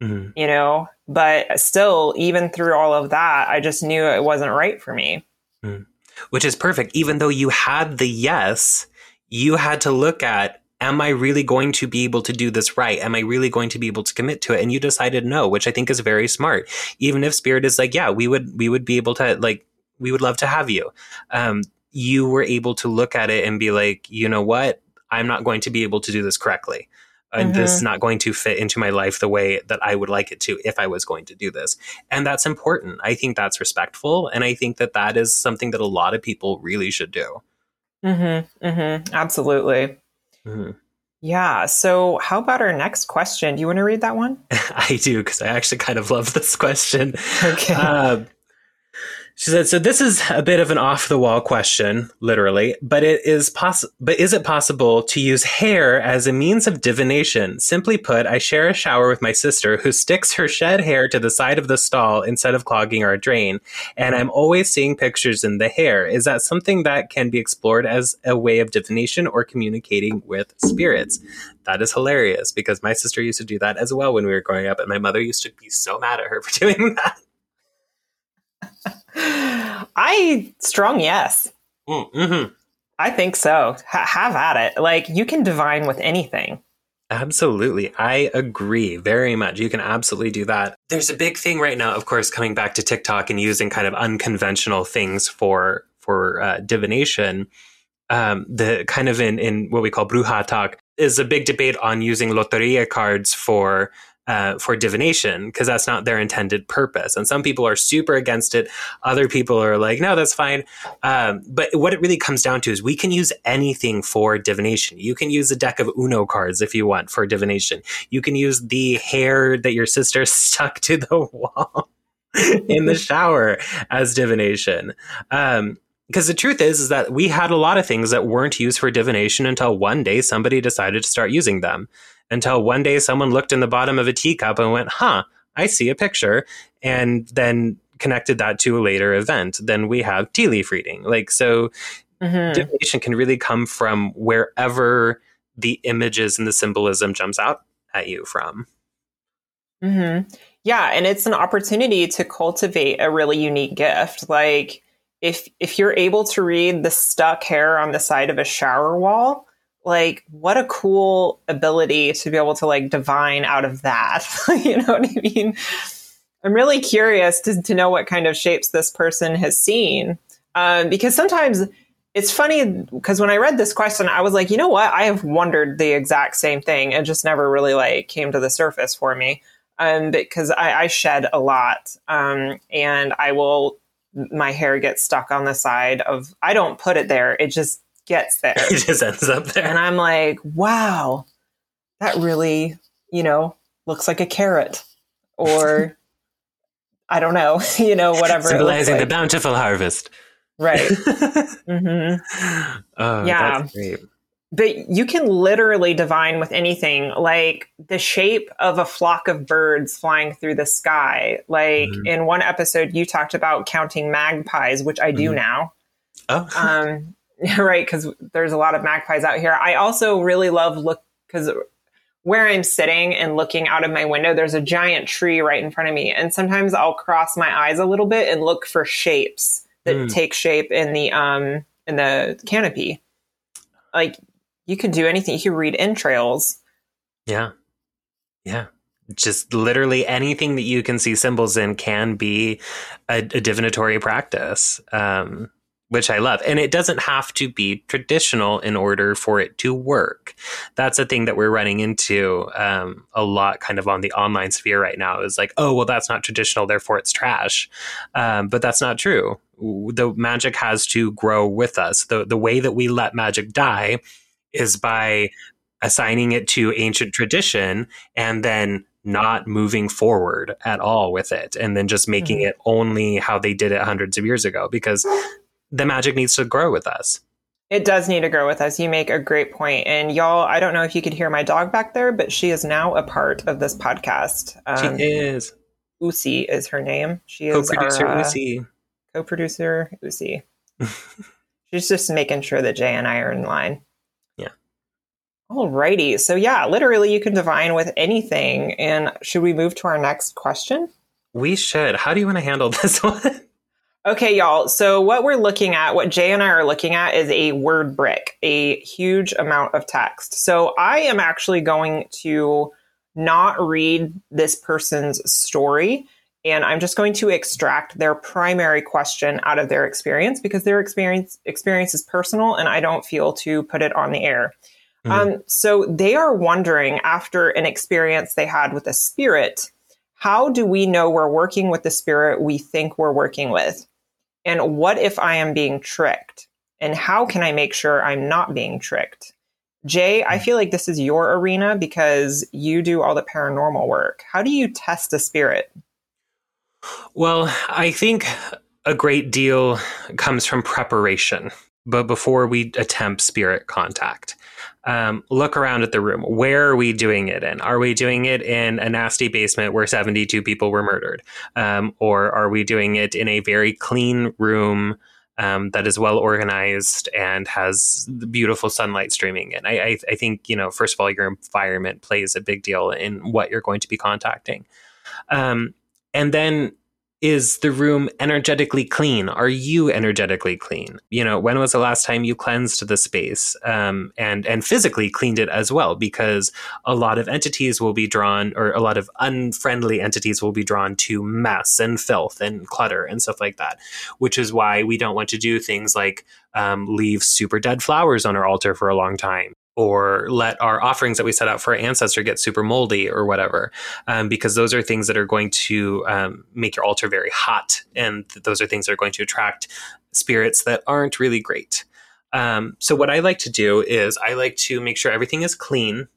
Mm-hmm. You know, but still, even through all of that, I just knew it wasn't right for me. Mm. Which is perfect. Even though you had the yes, you had to look at am I really going to be able to do this right? Am I really going to be able to commit to it? And you decided no, which I think is very smart. Even if spirit is like, yeah, we would, we would be able to like, we would love to have you. Um, you were able to look at it and be like, you know what? I'm not going to be able to do this correctly and mm-hmm. this is not going to fit into my life the way that I would like it to if I was going to do this. And that's important. I think that's respectful. And I think that that is something that a lot of people really should do. Mm-hmm. Mm-hmm. Absolutely. Mm-hmm. Yeah. So, how about our next question? Do you want to read that one? [LAUGHS] I do, because I actually kind of love this question. Okay. Uh, she said, "So this is a bit of an off-the-wall question, literally, but it is possible. But is it possible to use hair as a means of divination? Simply put, I share a shower with my sister, who sticks her shed hair to the side of the stall instead of clogging our drain, and I'm always seeing pictures in the hair. Is that something that can be explored as a way of divination or communicating with spirits?" That is hilarious because my sister used to do that as well when we were growing up, and my mother used to be so mad at her for [LAUGHS] doing that. I strong yes. Mm, mm-hmm. I think so. H- have at it. Like you can divine with anything. Absolutely. I agree very much. You can absolutely do that. There's a big thing right now, of course, coming back to TikTok and using kind of unconventional things for for uh, divination. Um, the kind of in, in what we call BrujaTok is a big debate on using loteria cards for uh, for divination because that's not their intended purpose. And some people are super against it. Other people are like, no, that's fine. Um, but what it really comes down to is we can use anything for divination. You can use a deck of Uno cards if you want for divination. You can use the hair that your sister [LAUGHS] stuck to the wall in the [LAUGHS] shower as divination. Um, because the truth is, is that we had a lot of things that weren't used for divination until one day somebody decided to start using them until one day someone looked in the bottom of a teacup and went, huh, I see a picture. And then connected that to a later event. Then we have tea leaf reading. Like, so mm-hmm. divination can really come from wherever the images and the symbolism jumps out at you from. Mm-hmm. Yeah. And it's an opportunity to cultivate a really unique gift. Like, if if you're able to read the stuck hair on the side of a shower wall, like what a cool ability to be able to like divine out of that. [LAUGHS] You know what i mean? I'm really curious to, to know what kind of shapes this person has seen. Um, because sometimes it's funny because when i read this question i was like you know what? I have wondered the exact same thing it just never really like came to the surface for me. Um, because I, I shed a lot um, and i will my hair gets stuck on the side of i don't put it there. It just gets there. [LAUGHS] It just ends up there. And I'm like, wow, that really, you know, looks like a carrot or I don't know, [LAUGHS] you know, whatever. Symbolizing like. the bountiful harvest. Right. [LAUGHS] mm-hmm. Oh, yeah. But you can literally divine with anything, like the shape of a flock of birds flying through the sky. Like mm-hmm. in one episode, you talked about counting magpies, which I do mm-hmm. now. Oh. um, [LAUGHS] right? Because there's a lot of magpies out here. I also really love look because where I'm sitting and looking out of my window, there's a giant tree right in front of me, and sometimes I'll cross my eyes a little bit and look for shapes that mm. take shape in the um in the canopy. Like you can do anything. You can read entrails. Yeah, yeah. Just literally anything that you can see symbols in can be a, a divinatory practice. Um, which I love. And it doesn't have to be traditional in order for it to work. That's a thing that we're running into um, a lot kind of on the online sphere right now is like, oh, well, that's not traditional, therefore it's trash. Um, but that's not true. The magic has to grow with us. The, the way that we let magic die is by assigning it to ancient tradition and then not moving forward at all with it and then just making mm-hmm. it only how they did it hundreds of years ago because the magic needs to grow with us. It does need to grow with us. You make a great point. And y'all, I don't know if you could hear my dog back there, but she is now a part of this podcast. Um, she is. Usi is her name. She is co-producer our, uh, Usi. Co-producer Usi. [LAUGHS] She's just making sure that Jay and I are in line. Yeah. Alrighty. So yeah, literally you can divine with anything. And should we move to our next question? We should. How do you want to handle [LAUGHS] this one? Okay, y'all. So, what we're looking at, what Jay and I are looking at, is a word brick, a huge amount of text. So, I am actually going to not read this person's story, and I'm just going to extract their primary question out of their experience because their experience experience is personal, and I don't feel to put it on the air. Mm-hmm. Um, so they are wondering after an experience they had with a spirit, how do we know we're working with the spirit we think we're working with? And what if I am being tricked? And how can I make sure I'm not being tricked? Jay, I feel like this is your arena because you do all the paranormal work. How do you test a spirit? Well, I think a great deal comes from preparation, but before we attempt spirit contact. Um, look around at the room. Where are we doing it in? Are we doing it in a nasty basement where 72 people were murdered? Um, or are we doing it in a very clean room um, that is well organized and has beautiful sunlight streaming in? I, I, I, think, you know, first of all, your environment plays a big deal in what you're going to be contacting. Um, and then is the room energetically clean? Are you energetically clean? You know, when was the last time you cleansed the space um, and and physically cleaned it as well? Because a lot of entities will be drawn, or a lot of unfriendly entities will be drawn to mess and filth and clutter and stuff like that. Which is why we don't want to do things like um, leave super dead flowers on our altar for a long time or let our offerings that we set out for our ancestor get super moldy or whatever, um, because those are things that are going to um, make your altar very hot, and th- those are things that are going to attract spirits that aren't really great. Um, so what I like to do is I like to make sure everything is clean,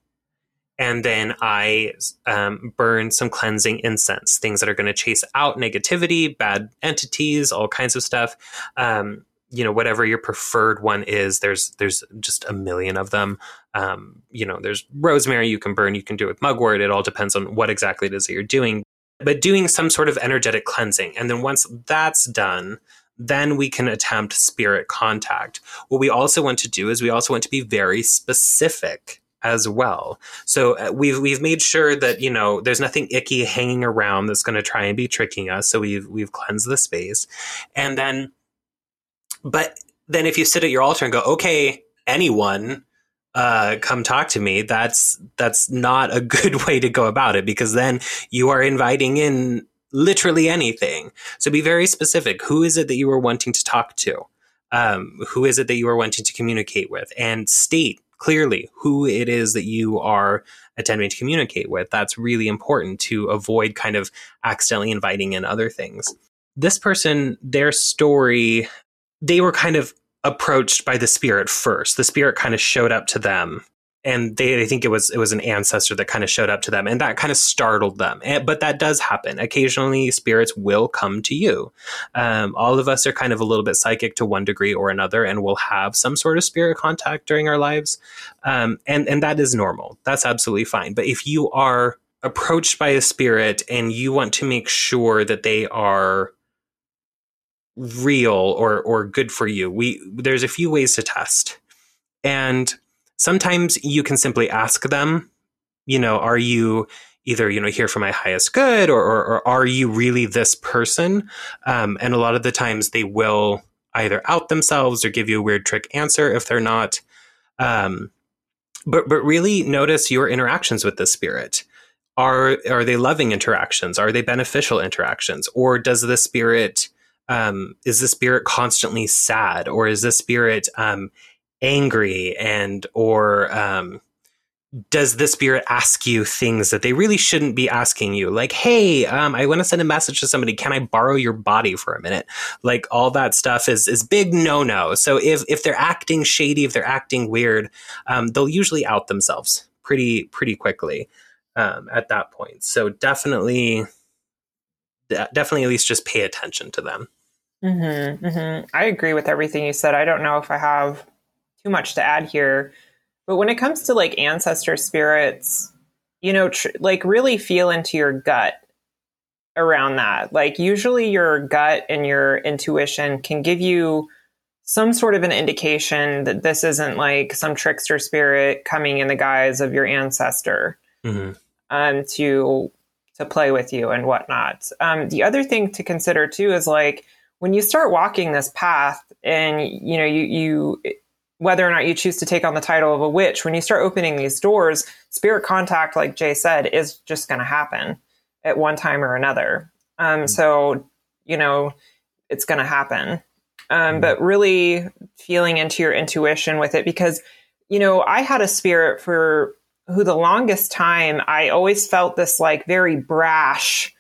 and then I um, burn some cleansing incense, things that are going to chase out negativity, bad entities, all kinds of stuff. You know whatever your preferred one is there's there's just a million of them. Um, you know there's rosemary you can burn you can do it with mugwort. It all depends on what exactly it is that you're doing. But doing some sort of energetic cleansing and then once that's done then we can attempt spirit contact. What we also want to do is we also want to be very specific as well. So uh, we've we've made sure that you know there's nothing icky hanging around that's going to try and be tricking us. So we've we've cleansed the space, and then but then if you sit at your altar and go, okay, anyone, uh, come talk to me, that's that's not a [LAUGHS] good way to go about it because then you are inviting in literally anything. So be very specific. Who is it that you are wanting to talk to? Um, who is it that you are wanting to communicate with? And state clearly who it is that you are attempting to communicate with. That's really important to avoid kind of accidentally inviting in other things. This person, their story they were kind of approached by the spirit first. The spirit kind of showed up to them and they I think it was it was an ancestor that kind of showed up to them and that kind of startled them. And, but that does happen. Occasionally spirits will come to you. Um, all of us are kind of a little bit psychic to one degree or another and we'll have some sort of spirit contact during our lives. Um, and and that is normal. That's absolutely fine. But if you are approached by a spirit and you want to make sure that they are real or or good for you. We there's a few ways to test. And sometimes you can simply ask them, you know, are you either you know here for my highest good or, or, or are you really this person um, and a lot of the times they will either out themselves or give you a weird trick answer if they're not um, but but really notice your interactions with the spirit are are they loving interactions are they beneficial interactions or does the spirit um, is the spirit constantly sad or is the spirit um, angry and or um, does the spirit ask you things that they really shouldn't be asking you? Like hey um, i want to send a message to somebody. Can i borrow your body for a minute? Like all that stuff is is big no no so if if they're acting shady if they're acting weird um, they'll usually out themselves pretty pretty quickly um, at that point. So definitely definitely at least just pay attention to them Mm-hmm, mm-hmm. I agree with everything you said. I don't know if I have too much to add here, but when it comes to like ancestor spirits, you know, tr- like really feel into your gut around that. Like usually your gut and your intuition can give you some sort of an indication that this isn't like some trickster spirit coming in the guise of your ancestor mm-hmm. um, to to play with you and whatnot. Um, the other thing to consider too is like when you start walking this path and you know you you whether or not you choose to take on the title of a witch when you start opening these doors spirit contact like jay said is just going to happen at one time or another um, mm-hmm. so you know it's going to happen um, mm-hmm. but really feeling into your intuition with it because you know, I had a spirit for who the longest time I always felt this like very brash,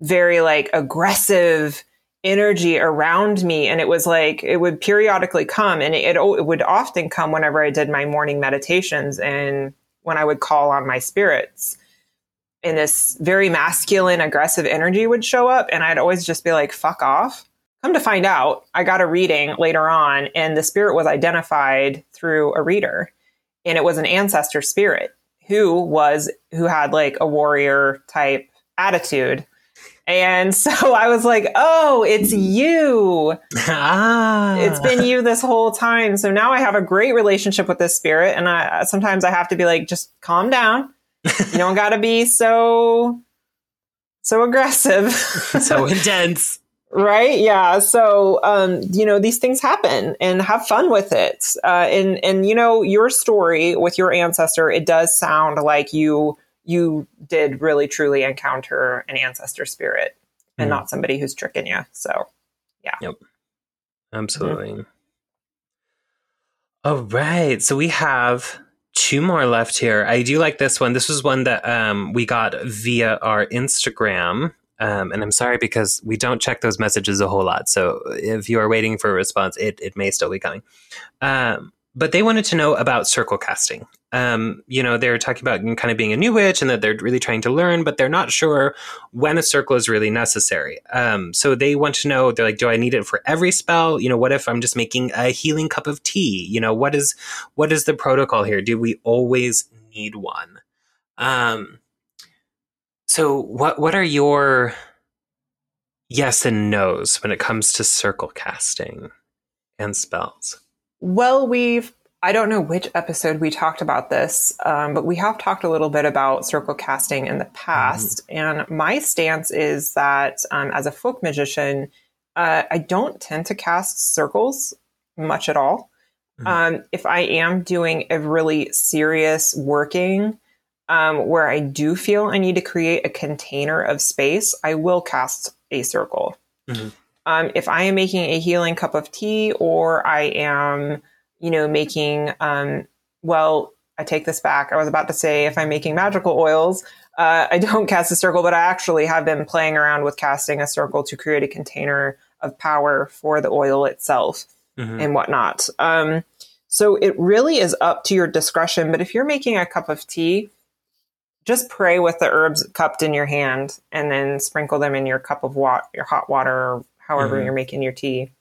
very like aggressive energy around me. And it was like, it would periodically come and it, oh, it, would often come whenever I did my morning meditations and when I would call on my spirits. And this very masculine, aggressive energy would show up. And I'd always just be like, fuck off. Come to find out, I got a reading later on, and the spirit was identified through a reader. And it was an ancestor spirit who was, who had like a warrior type attitude and so [LAUGHS] I was like, oh, it's you. ah. It's been you this whole time. So now I have a great relationship with this spirit. And I, sometimes I have to be like, just calm down. You don't got to be so, so aggressive. [LAUGHS] so [LAUGHS] intense. Right. Yeah. So, um, you know, these things happen and have fun with it. Uh, and, and, you know, your story with your ancestor, it does sound like you you did really truly encounter an ancestor spirit and mm. not somebody who's tricking you. So, yeah. Yep. Absolutely. Mm-hmm. All right. So we have two more left here. I do like this one. This was one that um, we got via our Instagram. Um, and I'm sorry because we don't check those messages a whole lot. So if you are waiting for a response, it, it may still be coming. Um, but they wanted to know about circle casting. Um, you know, they're talking about kind of being a new witch and that they're really trying to learn, but they're not sure when a circle is really necessary. Um, so they want to know, they're like, do I need it for every spell? You know, what if I'm just making a healing cup of tea? You know, what is, what is the protocol here? Do we always need one? Um, so what, what are your yes and no's when it comes to circle casting and spells? Well, we've, I don't know which episode we talked about this, um, but we have talked a little bit about circle casting in the past. Mm-hmm. And my stance is that um, as a folk magician, uh, I don't tend to cast circles much at all. Mm-hmm. Um, if I am doing a really serious working um, where I do feel I need to create a container of space, I will cast a circle. Mm-hmm. Um, if I am making a healing cup of tea or I am, you know, making, um, well, I take this back. I was about to say if I'm making magical oils, uh, I [LAUGHS] don't cast a circle, but I actually have been playing around with casting a circle to create a container of power for the oil itself mm-hmm. and whatnot. Um, so it really is up to your discretion. But if you're making a cup of tea, just pray with the herbs cupped in your hand and then sprinkle them in your cup of water, your hot water however mm-hmm. you're making your tea.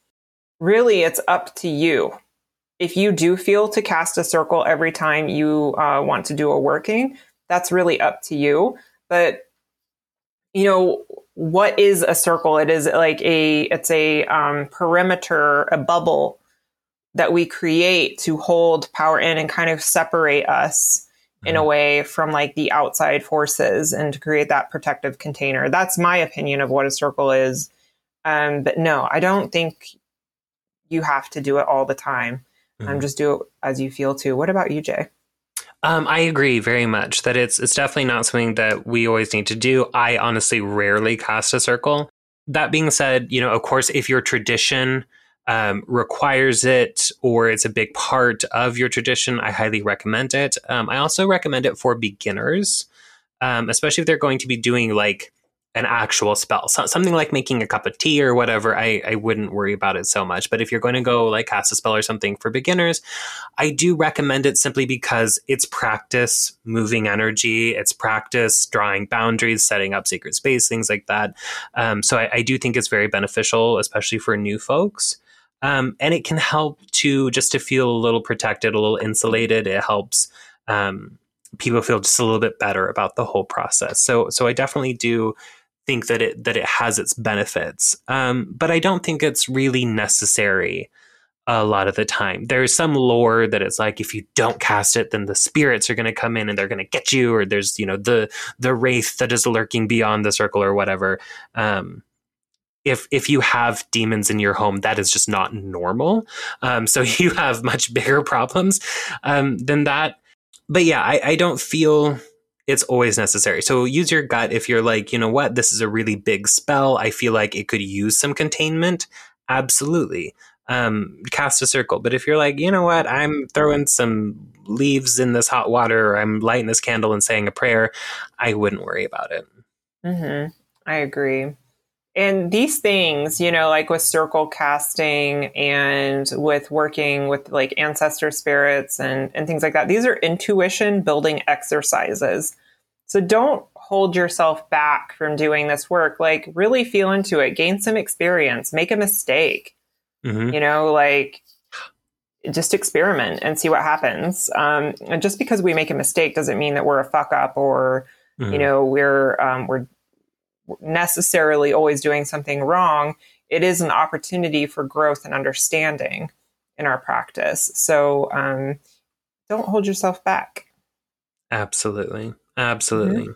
Really, it's up to you. If you do feel to cast a circle every time you uh, want to do a working, that's really up to you. But you know what is a circle? It is like a it's a um, perimeter, a bubble that we create to hold power in and kind of separate us in a mm-hmm. way from like the outside forces and to create that protective container. That's my opinion of what a circle is. Um, but no, I don't think you have to do it all the time. Mm-hmm. Um, just do it as you feel to. What about you, Jay? Um, I agree very much that it's it's definitely not something that we always need to do. I honestly rarely cast a circle. That being said, you know, of course, if your tradition um, requires it or it's a big part of your tradition, I highly recommend it. Um, I also recommend it for beginners, um, especially if they're going to be doing like an actual spell. So, something like making a cup of tea or whatever, I, I wouldn't worry about it so much. But if you're going to go like cast a spell or something for beginners, I do recommend it simply because it's practice moving energy, it's practice drawing boundaries, setting up sacred space, things like that. Um, so I, I, do think it's very beneficial, especially for new folks. Um, and it can help to just to feel a little protected, a little insulated. It helps um, people feel just a little bit better about the whole process. So so I definitely do think that it that it has its benefits, um, but I don't think it's really necessary a lot of the time. There's some lore that it's like if you don't cast it, then the spirits are going to come in and they're going to get you, or there's you know the the wraith that is lurking beyond the circle or whatever. Um, if if you have demons in your home, that is just not normal. Um, so [LAUGHS] you have much bigger problems um, than that. But yeah, I, I don't feel it's always necessary. So use your gut if you're like, you know what, this is a really big spell. I feel like it could use some containment. Absolutely. um, cast a circle. But if you're like, you know what, I'm throwing some leaves in this hot water, or I'm lighting this candle and saying a prayer, I wouldn't worry about it. Mm-hmm. I agree. And these things, you know, like with circle casting and with working with like ancestor spirits and, and things like that, these are intuition building exercises. So don't hold yourself back from doing this work. Like, really feel into it, gain some experience, make a mistake. Mm-hmm. You know, like just experiment and see what happens. Um, and just because we make a mistake doesn't mean that we're a fuck up or, mm-hmm. you know, we're um, we're necessarily always doing something wrong. It is an opportunity for growth and understanding in our practice. So um, don't hold yourself back. Absolutely. Absolutely.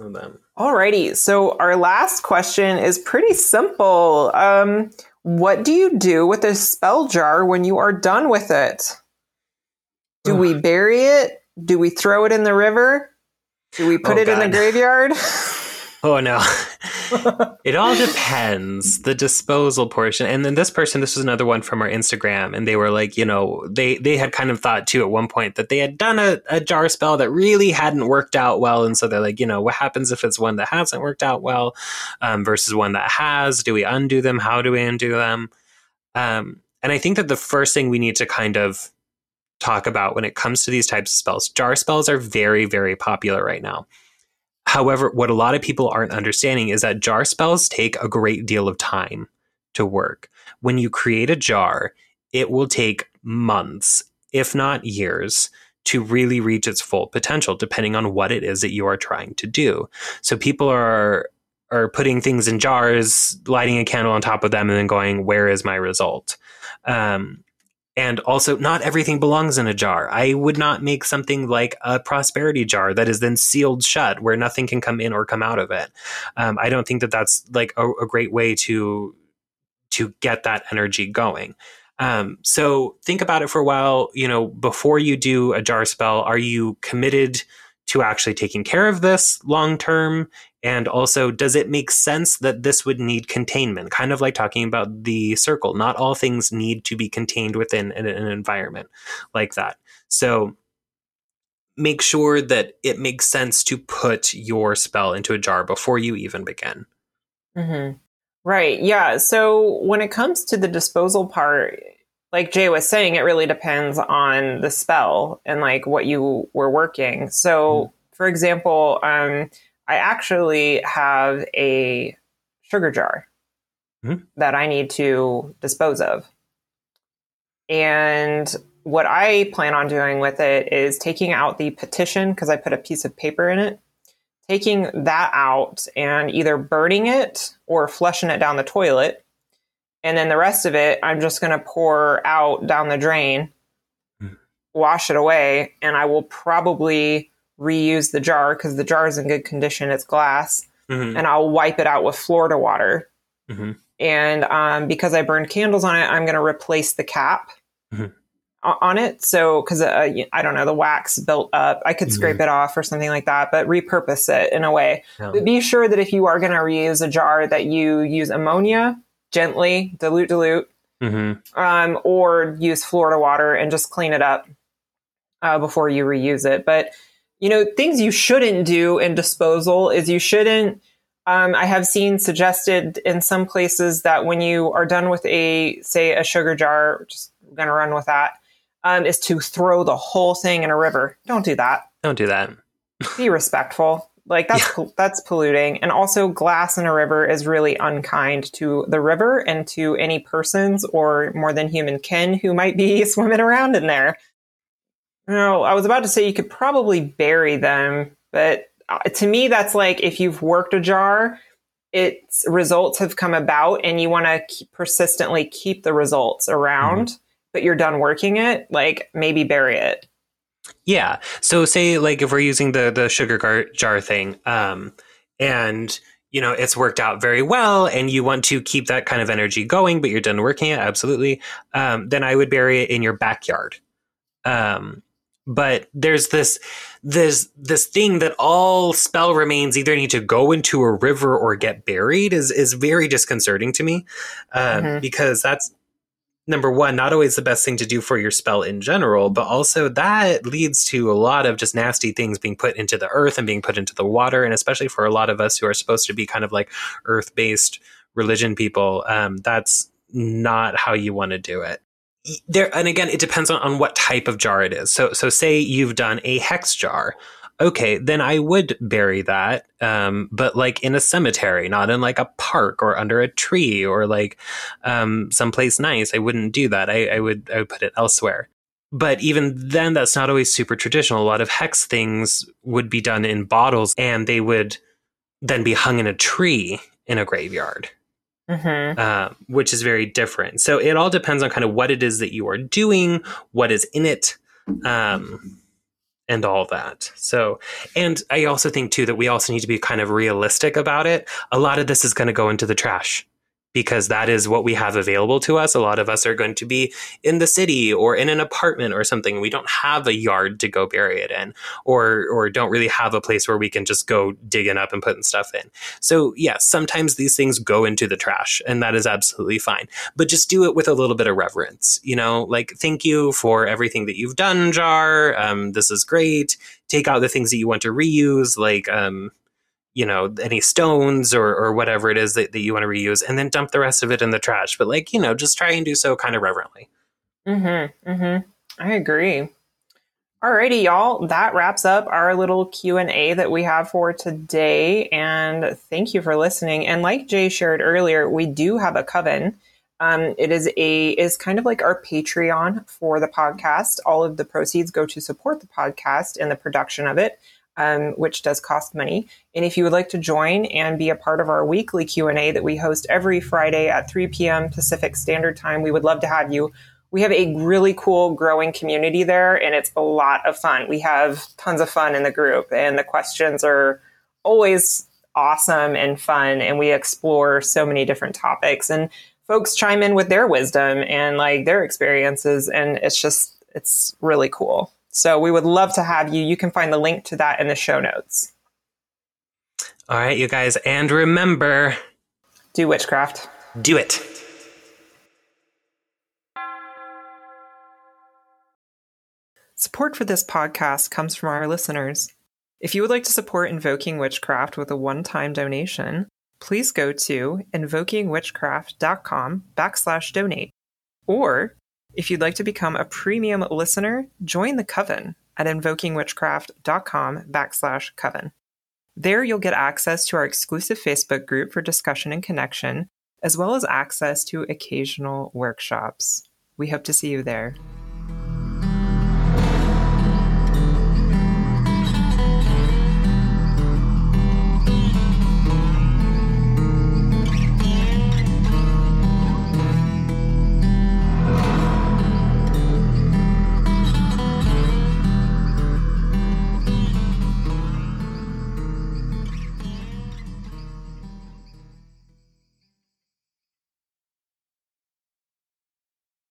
Mm-hmm. Alrighty. So our last question is pretty simple. Um, what do you do with a spell jar when you are done with it? Do we bury it? Do we throw it in the river? Do we put oh, it God. in the graveyard? [LAUGHS] Oh no. [LAUGHS] it all depends the disposal portion. And then this person, this was another one from our Instagram, and they were like, you know, they they had kind of thought too at one point that they had done a, a jar spell that really hadn't worked out well, and so they're like, you know, what happens if it's one that hasn't worked out well um, versus one that has? Do we undo them? How do we undo them? Um, and I think that the first thing we need to kind of talk about when it comes to these types of spells, jar spells are very, very popular right now. However, what a lot of people aren't understanding is that jar spells take a great deal of time to work. When you create a jar, it will take months, if not years, to really reach its full potential, depending on what it is that you are trying to do. So people are are putting things in jars, lighting a candle on top of them, and then going, "Where is my result?" Um, and also, not everything belongs in a jar. I would not make something like a prosperity jar that is then sealed shut, where nothing can come in or come out of it. Um, I don't think that that's like a, a, great way to to get that energy going. Um, so think about it for a while. You know, before you do a jar spell, are you committed to actually taking care of this long term? And also, does it make sense that this would need containment? Kind of like talking about the circle. Not all things need to be contained within an, an environment like that. So, make sure that it makes sense to put your spell into a jar before you even begin. Mm-hmm. Right. Yeah. So, when it comes to the disposal part, like Jay was saying, it really depends on the spell and like what you were working. So, mm for example, um, I actually have a sugar jar mm-hmm. that I need to dispose of. And what I plan on doing with it is taking out the petition because I put a piece of paper in it, taking that out and either burning it or flushing it down the toilet. And then the rest of it, I'm just going to pour out down the drain, mm. wash it away, and I will probably reuse the jar because the jar is in good condition. It's glass. Mm-hmm. And I'll wipe it out with Florida water. Mm-hmm. And um, because I burned candles on it, I'm going to replace the cap mm-hmm. on it. So, because uh, I don't know, the wax built up, I could scrape mm-hmm. it off or something like that, but repurpose it in a way. Yeah. But be sure that if you are going to reuse a jar, that you use ammonia gently, dilute, dilute, mm-hmm. um, or use Florida water and just clean it up uh, before you reuse it. But you know, things you shouldn't do in disposal is you shouldn't. Um, I have seen suggested in some places that when you are done with a, say, a sugar jar, just going to run with that, um, is to throw the whole thing in a river. Don't do that. Don't do that. Be respectful. Like that's yeah. that's polluting, and also glass in a river is really unkind to the river and to any persons or more than human kin who might be [LAUGHS] swimming around in there. No, I was about to say you could probably bury them, but uh, to me, that's like if you've worked a jar, its results have come about and you want to persistently keep the results around, mm-hmm. but you're done working it, like maybe bury it. Yeah. So say like if we're using the the sugar gar- jar thing, um, and you know it's worked out very well, and you want to keep that kind of energy going, but you're done working it, absolutely. Um, then I would bury it in your backyard. Um, but there's this this this thing that all spell remains either need to go into a river or get buried is is very disconcerting to me uh, mm-hmm. because that's number one, not always the best thing to do for your spell in general, but also that leads to a lot of just nasty things being put into the earth and being put into the water. And especially for a lot of us who are supposed to be kind of like earth based religion people, um, that's not how you want to do it. There, and again, it depends on, on what type of jar it is. So, so say you've done a hex jar okay, then I would bury that, um, but like in a cemetery, not in like a park or under a tree or like um, someplace nice. I wouldn't do that. I, I would I would put it elsewhere. But even then, that's not always super traditional. A lot of hex things would be done in bottles, and they would then be hung in a tree in a graveyard. Mm-hmm. Uh, which is very different. So it all depends on kind of what it is that you are doing, what is in it. Um, and all that. So, and I also think too that we also need to be kind of realistic about it. A lot of this is going to go into the trash because that is what we have available to us. A lot of us are going to be in the city or in an apartment or something. We don't have a yard to go bury it in, or or don't really have a place where we can just go digging up and putting stuff in. So yes, sometimes these things go into the trash, and that is absolutely fine. But just do it with a little bit of reverence. You know, like thank you for everything that you've done, Jar. Um, this is great. Take out the things that you want to reuse, like um, you know any stones or or whatever it is that, that you want to reuse and then dump the rest of it in the trash. But like you know just try and do so kind of reverently. Mm-hmm mm-hmm. I agree. Alrighty y'all. That wraps up our little q&a that we have for today and thank you for listening. And like jay shared earlier we do have a coven. Um, it is a is kind of like our Patreon for the podcast. All of the proceeds go to support the podcast and the production of it um, which does cost money. And if you would like to join and be a part of our weekly Q&A that we host every Friday at 3 p.m. Pacific Standard Time, we would love to have you. We have a really cool growing community there and it's a lot of fun. We have tons of fun in the group and the questions are always awesome and fun and we explore so many different topics and folks chime in with their wisdom and like their experiences and it's just it's really cool. So we would love to have you. You can find the link to that in the show notes. All right, you guys. And remember do witchcraft. Do it. Support for this podcast comes from our listeners. If you would like to support Invoking Witchcraft with a one time donation, please go to invokingwitchcraft.com backslash donate or if you'd like to become a premium listener, join the Coven at invokingwitchcraft.com backslash coven. There you'll get access to our exclusive Facebook group for discussion and connection, as well as access to occasional workshops. We hope to see you there.